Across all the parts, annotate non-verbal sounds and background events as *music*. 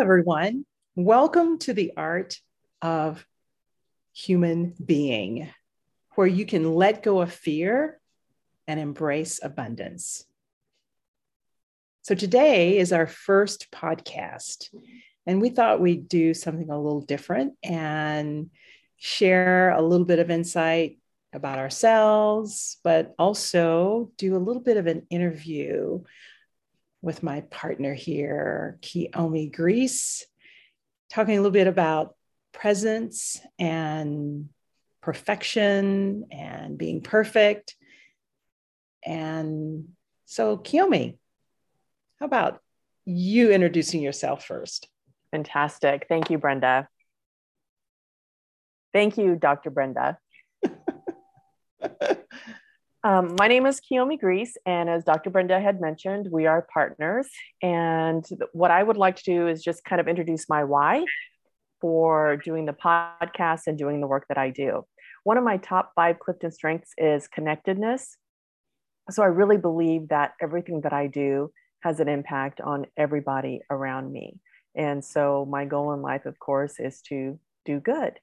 Everyone. Welcome to the art of human being, where you can let go of fear and embrace abundance. So, today is our first podcast, and we thought we'd do something a little different and share a little bit of insight about ourselves, but also do a little bit of an interview with my partner here, Kiyomi Grease, talking a little bit about presence and perfection and being perfect. And so, Kiomi, how about you introducing yourself first? Fantastic. Thank you, Brenda. Thank you, Dr. Brenda. *laughs* Um, my name is Kiyomi Grease, and as Dr. Brenda had mentioned, we are partners. And what I would like to do is just kind of introduce my why for doing the podcast and doing the work that I do. One of my top five Clifton strengths is connectedness. So I really believe that everything that I do has an impact on everybody around me. And so my goal in life, of course, is to do good.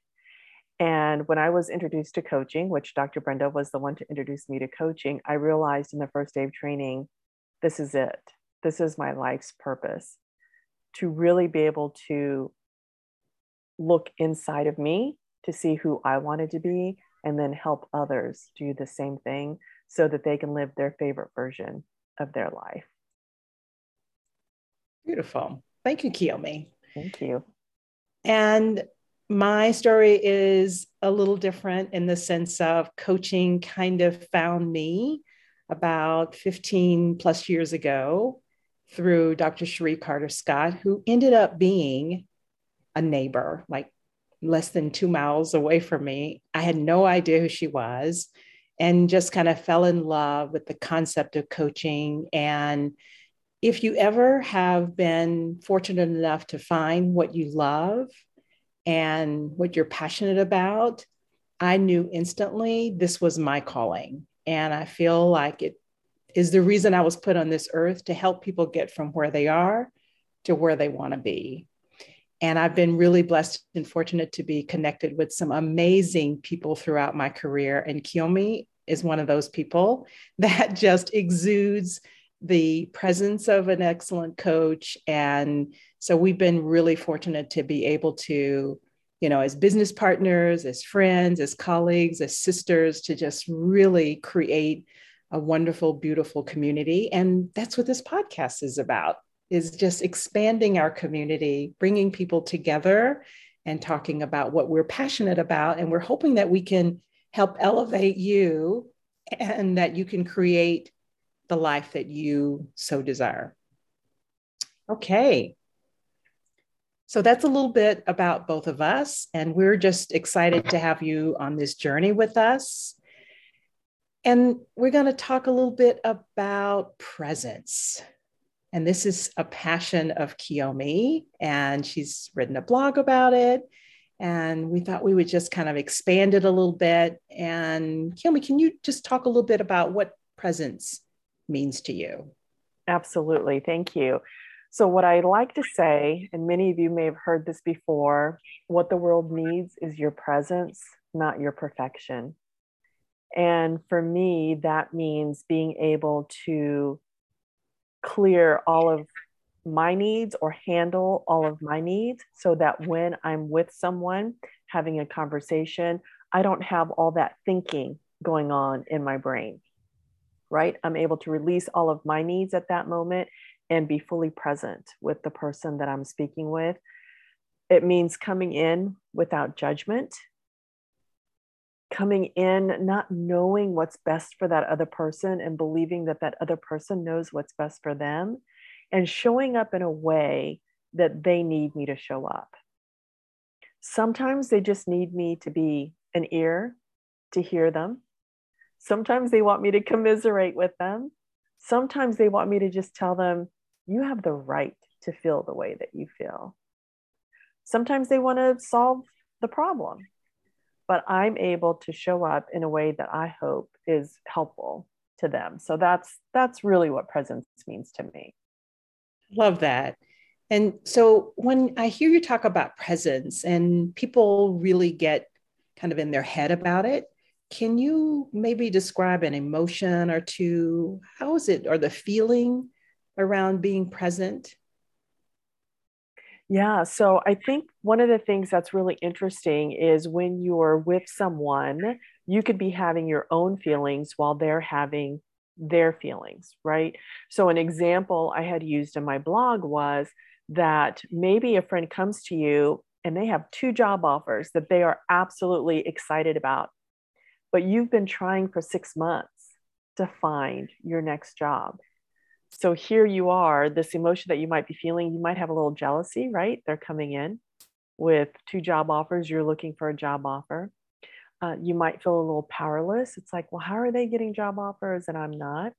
And when I was introduced to coaching, which Dr. Brenda was the one to introduce me to coaching, I realized in the first day of training, this is it. This is my life's purpose to really be able to look inside of me to see who I wanted to be and then help others do the same thing so that they can live their favorite version of their life. Beautiful. Thank you, Kiyomi. Thank you. And my story is a little different in the sense of coaching kind of found me about 15 plus years ago through Dr. Cherie Carter Scott, who ended up being a neighbor, like less than two miles away from me. I had no idea who she was and just kind of fell in love with the concept of coaching. And if you ever have been fortunate enough to find what you love and what you're passionate about, I knew instantly this was my calling. And I feel like it is the reason I was put on this earth to help people get from where they are to where they want to be. And I've been really blessed and fortunate to be connected with some amazing people throughout my career. And Kiyomi is one of those people *laughs* that just exudes the presence of an excellent coach. And so we've been really fortunate to be able to, you know, as business partners, as friends, as colleagues, as sisters, to just really create a wonderful, beautiful community. And that's what this podcast is about is just expanding our community, bringing people together and talking about what we're passionate about. And we're hoping that we can help elevate you and that you can create the life that you so desire. Okay. So that's a little bit about both of us. And we're just excited to have you on this journey with us. And we're going to talk a little bit about presence. And this is a passion of Kiyomi, and she's written a blog about it. And we thought we would just kind of expand it a little bit. And Kiyomi, can you just talk a little bit about what presence means to you? Absolutely. Thank you. So, what I like to say, and many of you may have heard this before, what the world needs is your presence, not your perfection. And for me, that means being able to clear all of my needs or handle all of my needs so that when I'm with someone having a conversation, I don't have all that thinking going on in my brain, right? I'm able to release all of my needs at that moment and be fully present with the person that I'm speaking with. It means coming in without judgment coming in not knowing what's best for that other person and believing that that other person knows what's best for them and showing up in a way that they need me to show up sometimes they just need me to be an ear to hear them sometimes they want me to commiserate with them sometimes they want me to just tell them you have the right to feel the way that you feel sometimes they want to solve the problem but I'm able to show up in a way that I hope is helpful to them. So that's that's really what presence means to me. Love that. And so when I hear you talk about presence and people really get kind of in their head about it, can you maybe describe an emotion or two? How is it, or the feeling around being present? Yeah, so I think one of the things that's really interesting is when you're with someone, you could be having your own feelings while they're having their feelings, right? So, an example I had used in my blog was that maybe a friend comes to you and they have two job offers that they are absolutely excited about, but you've been trying for six months to find your next job. So here you are, this emotion that you might be feeling, you might have a little jealousy, right? They're coming in with two job offers, you're looking for a job offer. Uh, you might feel a little powerless. It's like, well, how are they getting job offers and I'm not?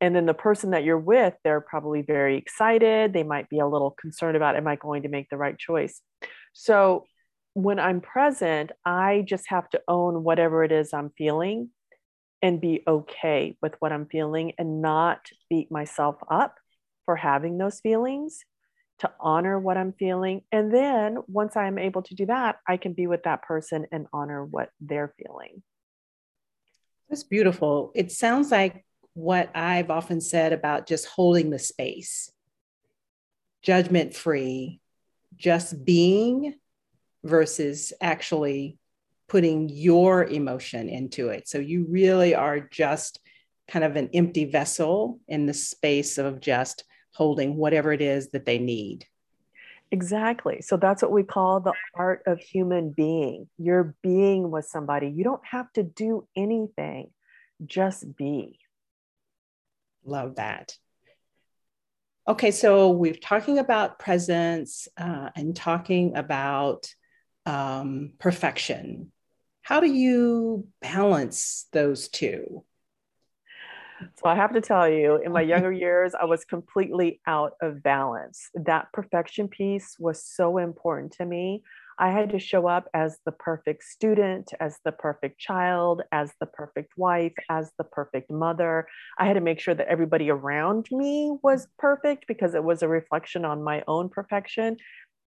And then the person that you're with, they're probably very excited. They might be a little concerned about, am I going to make the right choice? So when I'm present, I just have to own whatever it is I'm feeling and be okay with what I'm feeling and not beat myself up for having those feelings, to honor what I'm feeling. And then once I'm able to do that, I can be with that person and honor what they're feeling. That's beautiful. It sounds like what I've often said about just holding the space, judgment free, just being versus actually putting your emotion into it. So you really are just kind of an empty vessel in the space of just holding whatever it is that they need. Exactly. So that's what we call the art of human being. You're being with somebody. You don't have to do anything, just be. Love that. Okay, so we're talking about presence uh, and talking about um, perfection. How do you balance those two? So I have to tell you, in my younger years, I was completely out of balance. That perfection piece was so important to me. I had to show up as the perfect student, as the perfect child, as the perfect wife, as the perfect mother. I had to make sure that everybody around me was perfect because it was a reflection on my own perfection.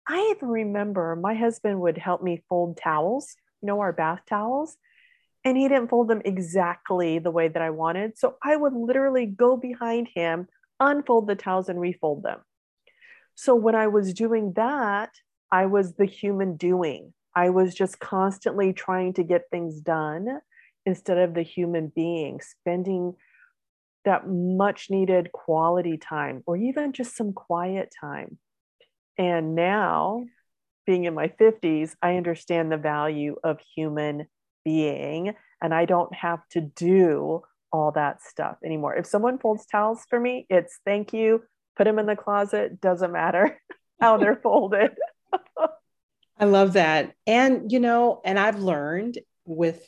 I remember my husband would help me fold towels, you know, our bath towels, and he didn't fold them exactly the way that I wanted. So I would literally go behind him, unfold the towels, and refold them. So when I was doing that, I was the human doing. I was just constantly trying to get things done instead of the human being, spending that much needed quality time or even just some quiet time and now, being in my 50s, I understand the value of human being, and I don't have to do all that stuff anymore. If someone folds towels for me, it's thank you, put them in the closet, doesn't matter *laughs* how they're folded. *laughs* I love that. And, you know, and I've learned with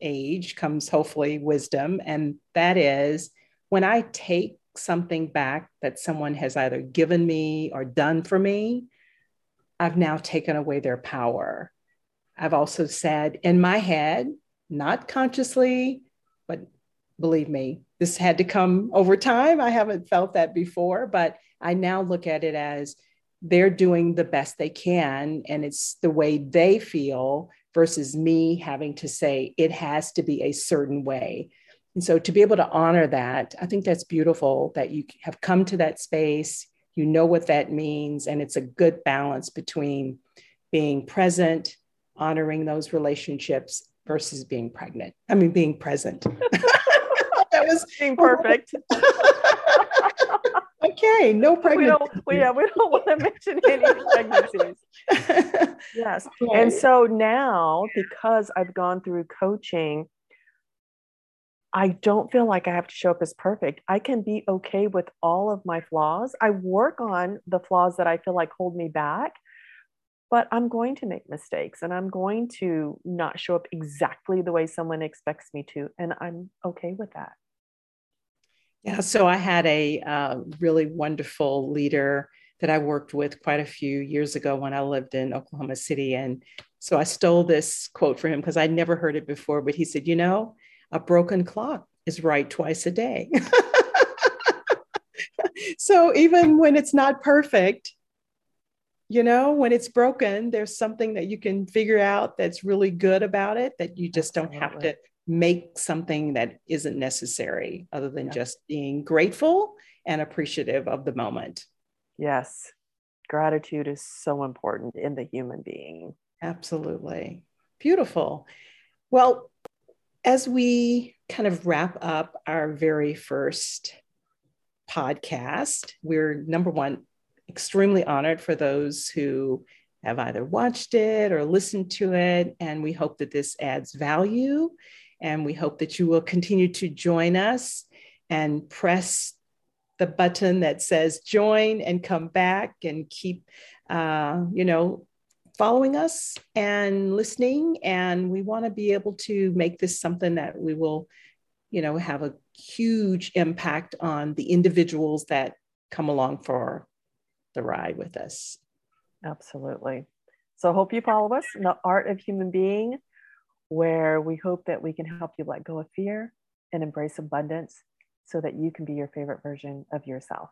age comes hopefully wisdom. And that is when I take something back that someone has either given me or done for me, I've now taken away their power. I've also said in my head, not consciously, but believe me, this had to come over time. I haven't felt that before, but I now look at it as they're doing the best they can, and it's the way they feel versus me having to say it has to be a certain way. And so to be able to honor that, I think that's beautiful that you have come to that space, you know what that means, and it's a good balance between being present, honoring those relationships versus being pregnant. I mean, being present. *laughs* that was being perfect. *laughs* okay, no pregnancy. We don't, we, yeah, we don't want to mention any pregnancies. *laughs* yes. Okay. And so now, because I've gone through coaching, I don't feel like I have to show up as perfect. I can be okay with all of my flaws. I work on the flaws that I feel like hold me back, but I'm going to make mistakes and I'm going to not show up exactly the way someone expects me to. And I'm okay with that. Yeah. So I had a uh, really wonderful leader that I worked with quite a few years ago when I lived in Oklahoma City. And so I stole this quote from him because I'd never heard it before, but he said, You know, a broken clock is right twice a day. *laughs* so even when it's not perfect, you know, when it's broken, there's something that you can figure out that's really good about it that you just Absolutely. don't have to make something that isn't necessary other than yeah. just being grateful and appreciative of the moment. Yes. Gratitude is so important in the human being. Absolutely. Beautiful. Well, as we kind of wrap up our very first podcast, we're number one, extremely honored for those who have either watched it or listened to it. And we hope that this adds value. And we hope that you will continue to join us and press the button that says join and come back and keep, uh, you know, following us and listening. And we want to be able to make this something that we will, you know, have a huge impact on the individuals that come along for the ride with us. Absolutely. So hope you follow us in the art of human being, where we hope that we can help you let go of fear and embrace abundance so that you can be your favorite version of yourself.